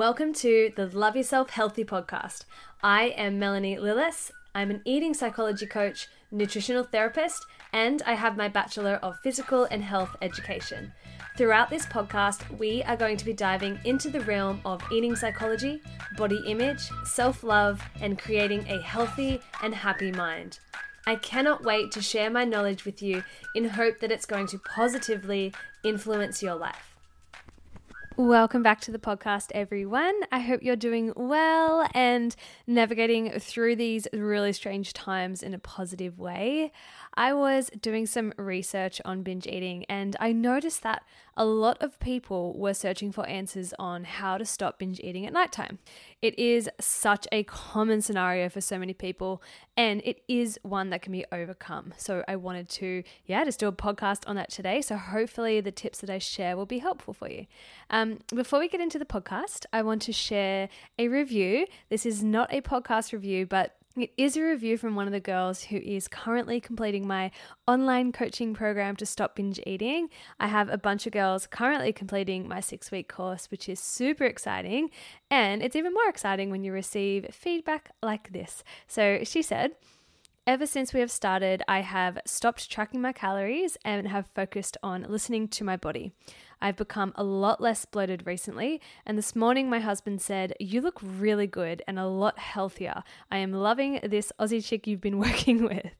Welcome to the Love Yourself Healthy podcast. I am Melanie Lillis. I'm an eating psychology coach, nutritional therapist, and I have my Bachelor of Physical and Health Education. Throughout this podcast, we are going to be diving into the realm of eating psychology, body image, self love, and creating a healthy and happy mind. I cannot wait to share my knowledge with you in hope that it's going to positively influence your life. Welcome back to the podcast, everyone. I hope you're doing well and navigating through these really strange times in a positive way. I was doing some research on binge eating and I noticed that a lot of people were searching for answers on how to stop binge eating at nighttime. It is such a common scenario for so many people and it is one that can be overcome. So I wanted to, yeah, just do a podcast on that today. So hopefully the tips that I share will be helpful for you. Um, before we get into the podcast, I want to share a review. This is not a podcast review, but it is a review from one of the girls who is currently completing my online coaching program to stop binge eating. I have a bunch of girls currently completing my six week course, which is super exciting. And it's even more exciting when you receive feedback like this. So she said, Ever since we have started, I have stopped tracking my calories and have focused on listening to my body. I've become a lot less bloated recently, and this morning my husband said, You look really good and a lot healthier. I am loving this Aussie chick you've been working with.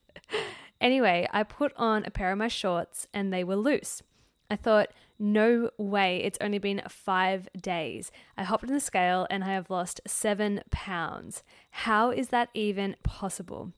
anyway, I put on a pair of my shorts and they were loose. I thought, no way, it's only been five days. I hopped on the scale and I have lost seven pounds. How is that even possible?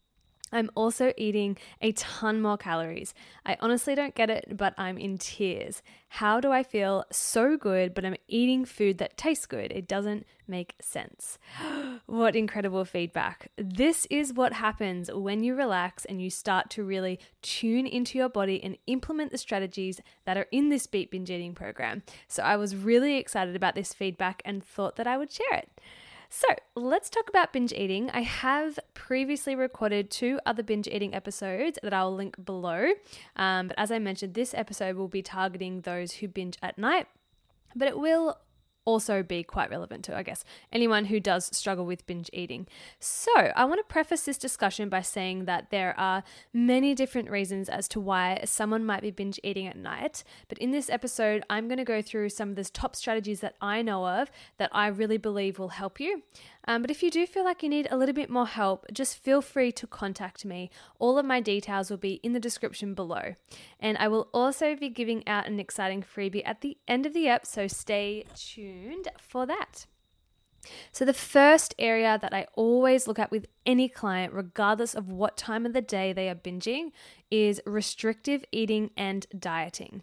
I'm also eating a ton more calories. I honestly don't get it, but I'm in tears. How do I feel so good, but I'm eating food that tastes good? It doesn't make sense. what incredible feedback. This is what happens when you relax and you start to really tune into your body and implement the strategies that are in this Beat Binge Eating program. So I was really excited about this feedback and thought that I would share it. So let's talk about binge eating. I have previously recorded two other binge eating episodes that I'll link below. Um, but as I mentioned, this episode will be targeting those who binge at night, but it will also be quite relevant to, I guess, anyone who does struggle with binge eating. So, I want to preface this discussion by saying that there are many different reasons as to why someone might be binge eating at night. But in this episode, I'm going to go through some of the top strategies that I know of that I really believe will help you. Um, but if you do feel like you need a little bit more help, just feel free to contact me. All of my details will be in the description below. And I will also be giving out an exciting freebie at the end of the app, so stay tuned for that. So, the first area that I always look at with any client, regardless of what time of the day they are binging, is restrictive eating and dieting.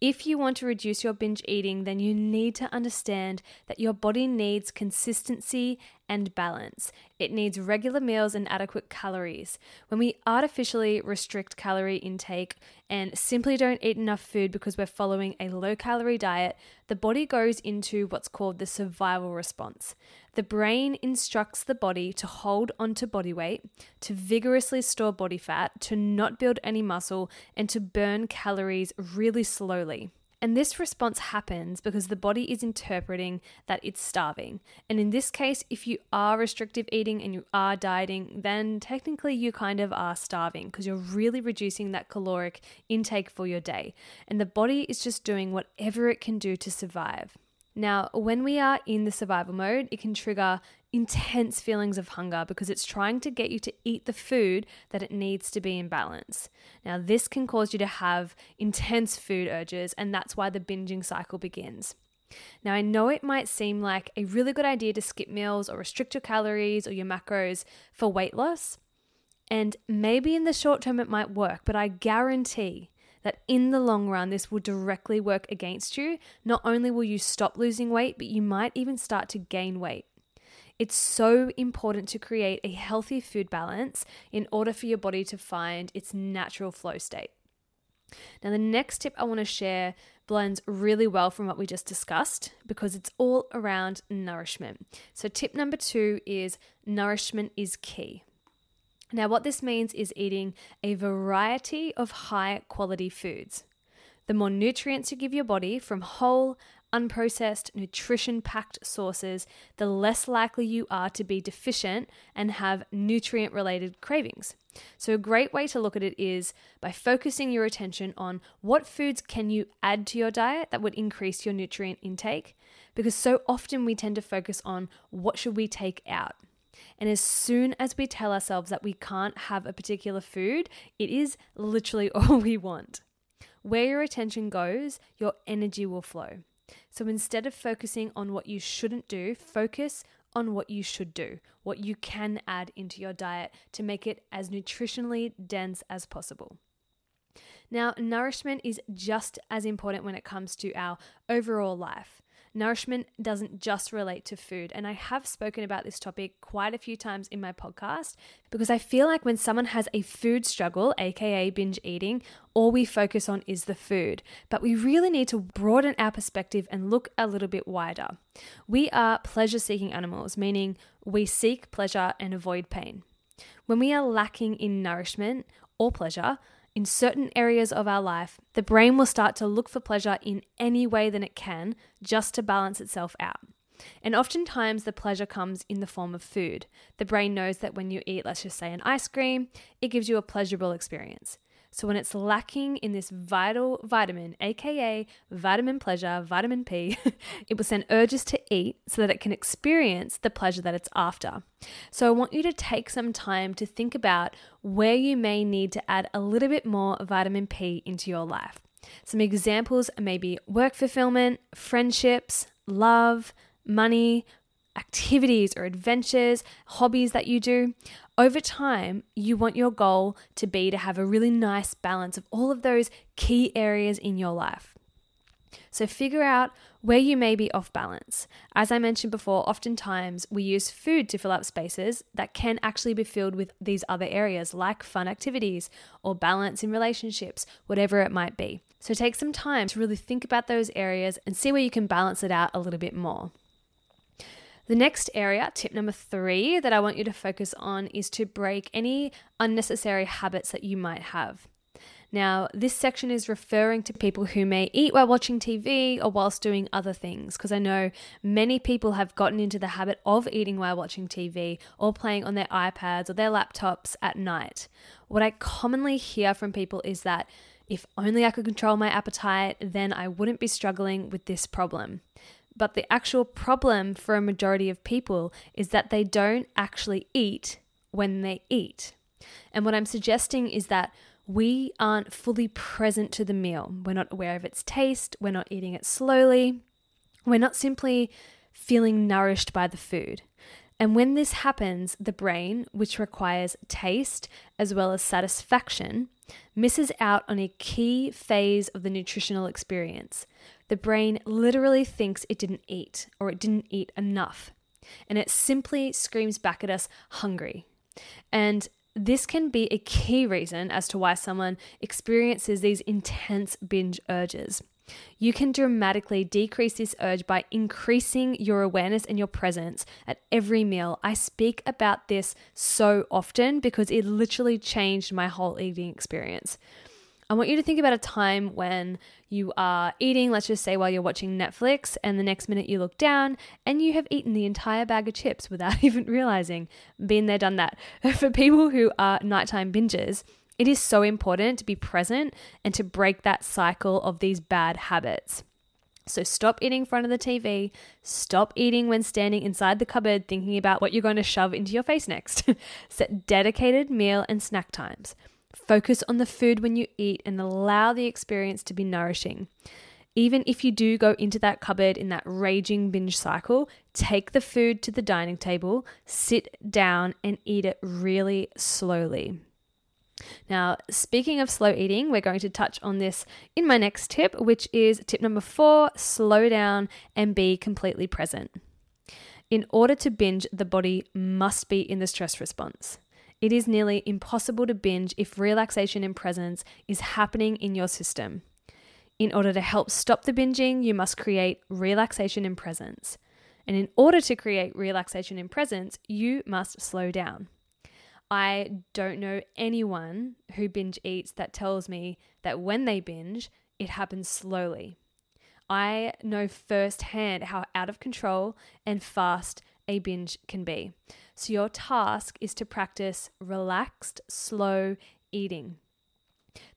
If you want to reduce your binge eating, then you need to understand that your body needs consistency and balance. It needs regular meals and adequate calories. When we artificially restrict calorie intake and simply don't eat enough food because we're following a low calorie diet, the body goes into what's called the survival response. The brain instructs the body to hold onto body weight, to vigorously store body fat, to not build any muscle, and to burn calories really slowly. And this response happens because the body is interpreting that it's starving. And in this case, if you are restrictive eating and you are dieting, then technically you kind of are starving because you're really reducing that caloric intake for your day. And the body is just doing whatever it can do to survive. Now, when we are in the survival mode, it can trigger intense feelings of hunger because it's trying to get you to eat the food that it needs to be in balance. Now, this can cause you to have intense food urges, and that's why the binging cycle begins. Now, I know it might seem like a really good idea to skip meals or restrict your calories or your macros for weight loss, and maybe in the short term it might work, but I guarantee that in the long run, this will directly work against you. Not only will you stop losing weight, but you might even start to gain weight. It's so important to create a healthy food balance in order for your body to find its natural flow state. Now, the next tip I want to share blends really well from what we just discussed because it's all around nourishment. So, tip number two is nourishment is key. Now, what this means is eating a variety of high quality foods. The more nutrients you give your body from whole, unprocessed, nutrition packed sources, the less likely you are to be deficient and have nutrient related cravings. So, a great way to look at it is by focusing your attention on what foods can you add to your diet that would increase your nutrient intake, because so often we tend to focus on what should we take out. And as soon as we tell ourselves that we can't have a particular food, it is literally all we want. Where your attention goes, your energy will flow. So instead of focusing on what you shouldn't do, focus on what you should do, what you can add into your diet to make it as nutritionally dense as possible. Now, nourishment is just as important when it comes to our overall life. Nourishment doesn't just relate to food. And I have spoken about this topic quite a few times in my podcast because I feel like when someone has a food struggle, aka binge eating, all we focus on is the food. But we really need to broaden our perspective and look a little bit wider. We are pleasure seeking animals, meaning we seek pleasure and avoid pain. When we are lacking in nourishment or pleasure, in certain areas of our life, the brain will start to look for pleasure in any way that it can just to balance itself out. And oftentimes, the pleasure comes in the form of food. The brain knows that when you eat, let's just say, an ice cream, it gives you a pleasurable experience. So when it's lacking in this vital vitamin, aka vitamin pleasure, vitamin P, it will send urges to eat so that it can experience the pleasure that it's after. So I want you to take some time to think about where you may need to add a little bit more vitamin P into your life. Some examples may be work fulfillment, friendships, love, money, activities or adventures, hobbies that you do. Over time, you want your goal to be to have a really nice balance of all of those key areas in your life. So, figure out where you may be off balance. As I mentioned before, oftentimes we use food to fill up spaces that can actually be filled with these other areas like fun activities or balance in relationships, whatever it might be. So, take some time to really think about those areas and see where you can balance it out a little bit more. The next area, tip number three, that I want you to focus on is to break any unnecessary habits that you might have. Now, this section is referring to people who may eat while watching TV or whilst doing other things, because I know many people have gotten into the habit of eating while watching TV or playing on their iPads or their laptops at night. What I commonly hear from people is that if only I could control my appetite, then I wouldn't be struggling with this problem. But the actual problem for a majority of people is that they don't actually eat when they eat. And what I'm suggesting is that we aren't fully present to the meal. We're not aware of its taste, we're not eating it slowly, we're not simply feeling nourished by the food. And when this happens, the brain, which requires taste as well as satisfaction, misses out on a key phase of the nutritional experience. The brain literally thinks it didn't eat or it didn't eat enough, and it simply screams back at us, hungry. And this can be a key reason as to why someone experiences these intense binge urges. You can dramatically decrease this urge by increasing your awareness and your presence at every meal. I speak about this so often because it literally changed my whole eating experience. I want you to think about a time when you are eating, let's just say while you're watching Netflix, and the next minute you look down and you have eaten the entire bag of chips without even realizing. Been there, done that. For people who are nighttime bingers, it is so important to be present and to break that cycle of these bad habits. So stop eating in front of the TV. Stop eating when standing inside the cupboard thinking about what you're going to shove into your face next. Set dedicated meal and snack times. Focus on the food when you eat and allow the experience to be nourishing. Even if you do go into that cupboard in that raging binge cycle, take the food to the dining table, sit down, and eat it really slowly. Now, speaking of slow eating, we're going to touch on this in my next tip, which is tip number four slow down and be completely present. In order to binge, the body must be in the stress response. It is nearly impossible to binge if relaxation and presence is happening in your system. In order to help stop the binging, you must create relaxation and presence. And in order to create relaxation and presence, you must slow down. I don't know anyone who binge eats that tells me that when they binge, it happens slowly. I know firsthand how out of control and fast a binge can be. So, your task is to practice relaxed, slow eating.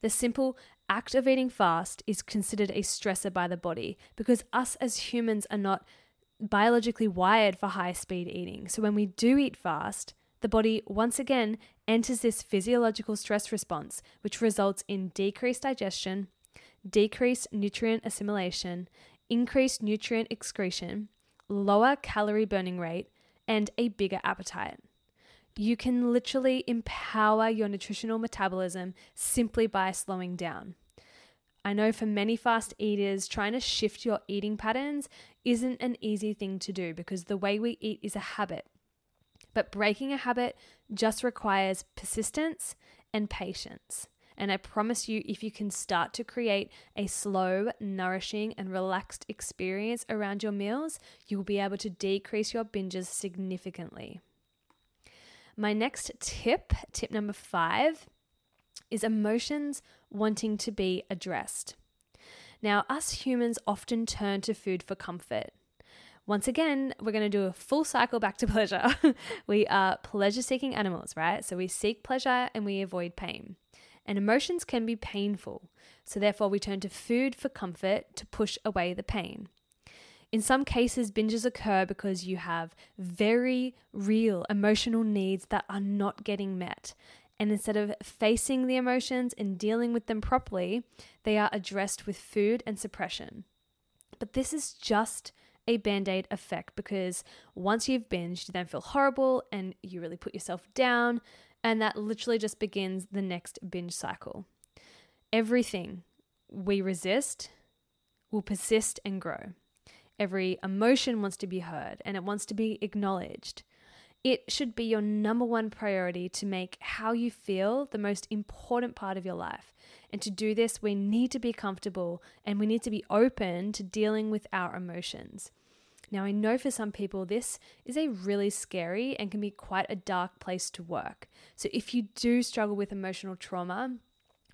The simple act of eating fast is considered a stressor by the body because us as humans are not biologically wired for high speed eating. So, when we do eat fast, the body once again enters this physiological stress response, which results in decreased digestion, decreased nutrient assimilation, increased nutrient excretion, lower calorie burning rate, and a bigger appetite. You can literally empower your nutritional metabolism simply by slowing down. I know for many fast eaters, trying to shift your eating patterns isn't an easy thing to do because the way we eat is a habit. But breaking a habit just requires persistence and patience. And I promise you, if you can start to create a slow, nourishing, and relaxed experience around your meals, you will be able to decrease your binges significantly. My next tip, tip number five, is emotions wanting to be addressed. Now, us humans often turn to food for comfort. Once again, we're going to do a full cycle back to pleasure. we are pleasure seeking animals, right? So we seek pleasure and we avoid pain. And emotions can be painful. So therefore, we turn to food for comfort to push away the pain. In some cases, binges occur because you have very real emotional needs that are not getting met. And instead of facing the emotions and dealing with them properly, they are addressed with food and suppression. But this is just a band aid effect because once you've binged, you then feel horrible and you really put yourself down, and that literally just begins the next binge cycle. Everything we resist will persist and grow. Every emotion wants to be heard and it wants to be acknowledged. It should be your number one priority to make how you feel the most important part of your life. And to do this, we need to be comfortable and we need to be open to dealing with our emotions. Now, I know for some people this is a really scary and can be quite a dark place to work. So, if you do struggle with emotional trauma,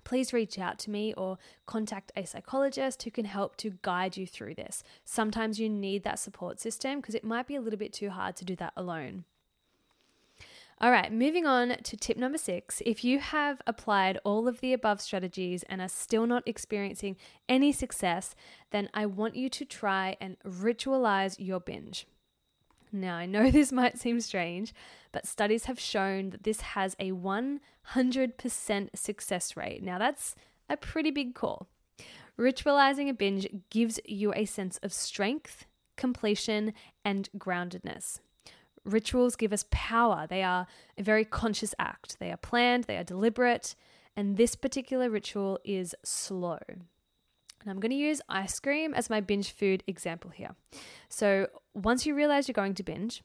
please reach out to me or contact a psychologist who can help to guide you through this. Sometimes you need that support system because it might be a little bit too hard to do that alone. All right, moving on to tip number six. If you have applied all of the above strategies and are still not experiencing any success, then I want you to try and ritualize your binge. Now, I know this might seem strange, but studies have shown that this has a 100% success rate. Now, that's a pretty big call. Ritualizing a binge gives you a sense of strength, completion, and groundedness. Rituals give us power. They are a very conscious act. They are planned, they are deliberate, and this particular ritual is slow. And I'm going to use ice cream as my binge food example here. So, once you realize you're going to binge,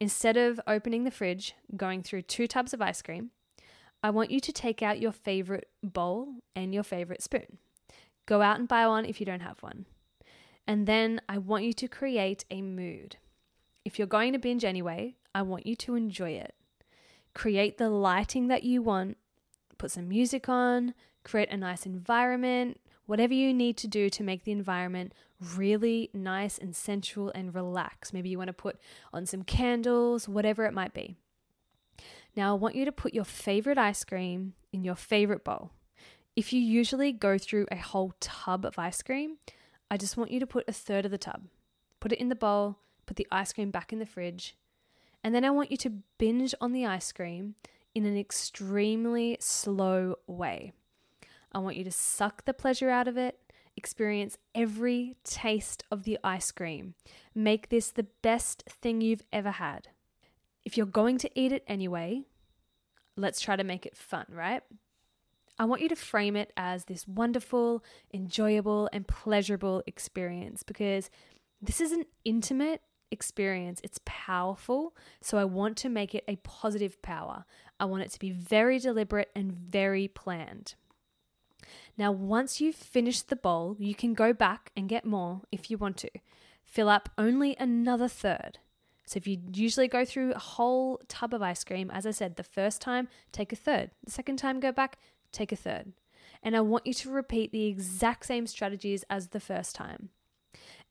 instead of opening the fridge, going through two tubs of ice cream, I want you to take out your favorite bowl and your favorite spoon. Go out and buy one if you don't have one. And then I want you to create a mood. If you're going to binge anyway, I want you to enjoy it. Create the lighting that you want, put some music on, create a nice environment, whatever you need to do to make the environment really nice and sensual and relaxed. Maybe you want to put on some candles, whatever it might be. Now, I want you to put your favorite ice cream in your favorite bowl. If you usually go through a whole tub of ice cream, I just want you to put a third of the tub. Put it in the bowl, put the ice cream back in the fridge, and then I want you to binge on the ice cream in an extremely slow way. I want you to suck the pleasure out of it, experience every taste of the ice cream. Make this the best thing you've ever had. If you're going to eat it anyway, let's try to make it fun, right? I want you to frame it as this wonderful, enjoyable, and pleasurable experience because this is an intimate experience. It's powerful. So I want to make it a positive power. I want it to be very deliberate and very planned. Now, once you've finished the bowl, you can go back and get more if you want to. Fill up only another third. So, if you usually go through a whole tub of ice cream, as I said, the first time, take a third. The second time, go back, take a third. And I want you to repeat the exact same strategies as the first time.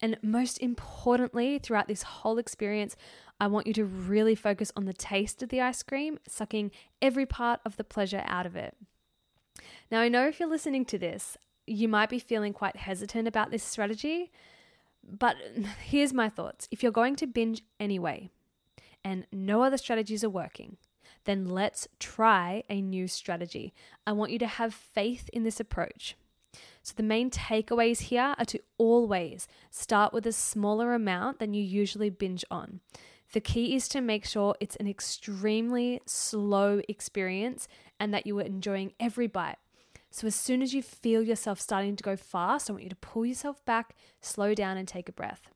And most importantly, throughout this whole experience, I want you to really focus on the taste of the ice cream, sucking every part of the pleasure out of it. Now, I know if you're listening to this, you might be feeling quite hesitant about this strategy, but here's my thoughts. If you're going to binge anyway and no other strategies are working, then let's try a new strategy. I want you to have faith in this approach. So, the main takeaways here are to always start with a smaller amount than you usually binge on. The key is to make sure it's an extremely slow experience and that you are enjoying every bite. So, as soon as you feel yourself starting to go fast, I want you to pull yourself back, slow down, and take a breath.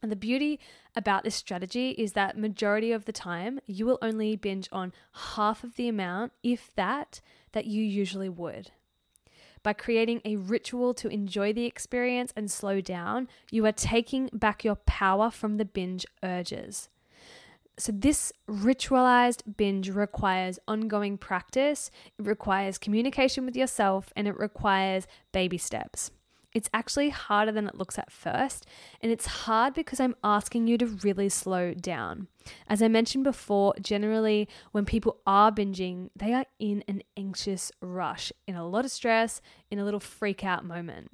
And the beauty about this strategy is that majority of the time you will only binge on half of the amount, if that, that you usually would. By creating a ritual to enjoy the experience and slow down, you are taking back your power from the binge urges. So, this ritualized binge requires ongoing practice, it requires communication with yourself, and it requires baby steps. It's actually harder than it looks at first, and it's hard because I'm asking you to really slow down. As I mentioned before, generally, when people are binging, they are in an anxious rush, in a lot of stress, in a little freak out moment.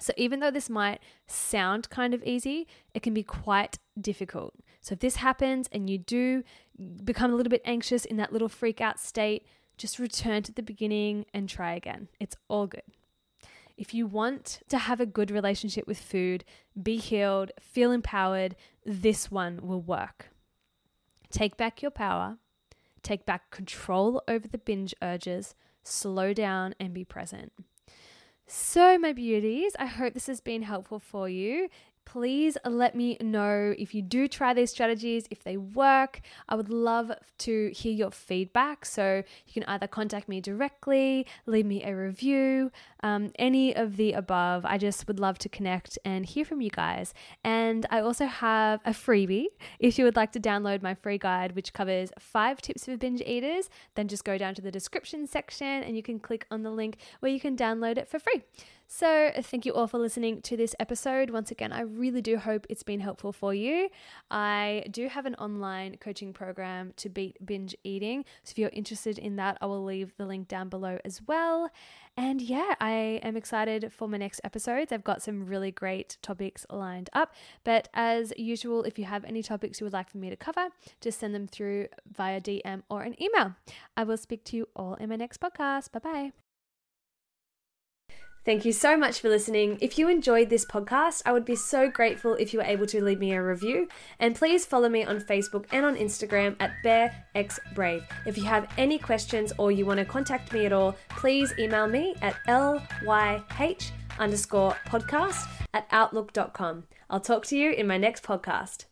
So, even though this might sound kind of easy, it can be quite difficult. So, if this happens and you do become a little bit anxious in that little freak out state, just return to the beginning and try again. It's all good. If you want to have a good relationship with food, be healed, feel empowered, this one will work. Take back your power, take back control over the binge urges, slow down, and be present. So, my beauties, I hope this has been helpful for you. Please let me know if you do try these strategies, if they work. I would love to hear your feedback. So you can either contact me directly, leave me a review, um, any of the above. I just would love to connect and hear from you guys. And I also have a freebie. If you would like to download my free guide, which covers five tips for binge eaters, then just go down to the description section and you can click on the link where you can download it for free. So, thank you all for listening to this episode. Once again, I really do hope it's been helpful for you. I do have an online coaching program to beat binge eating. So, if you're interested in that, I will leave the link down below as well. And yeah, I am excited for my next episodes. I've got some really great topics lined up. But as usual, if you have any topics you would like for me to cover, just send them through via DM or an email. I will speak to you all in my next podcast. Bye bye. Thank you so much for listening. If you enjoyed this podcast, I would be so grateful if you were able to leave me a review. And please follow me on Facebook and on Instagram at BearXBrave. If you have any questions or you want to contact me at all, please email me at lyh underscore podcast at outlook.com. I'll talk to you in my next podcast.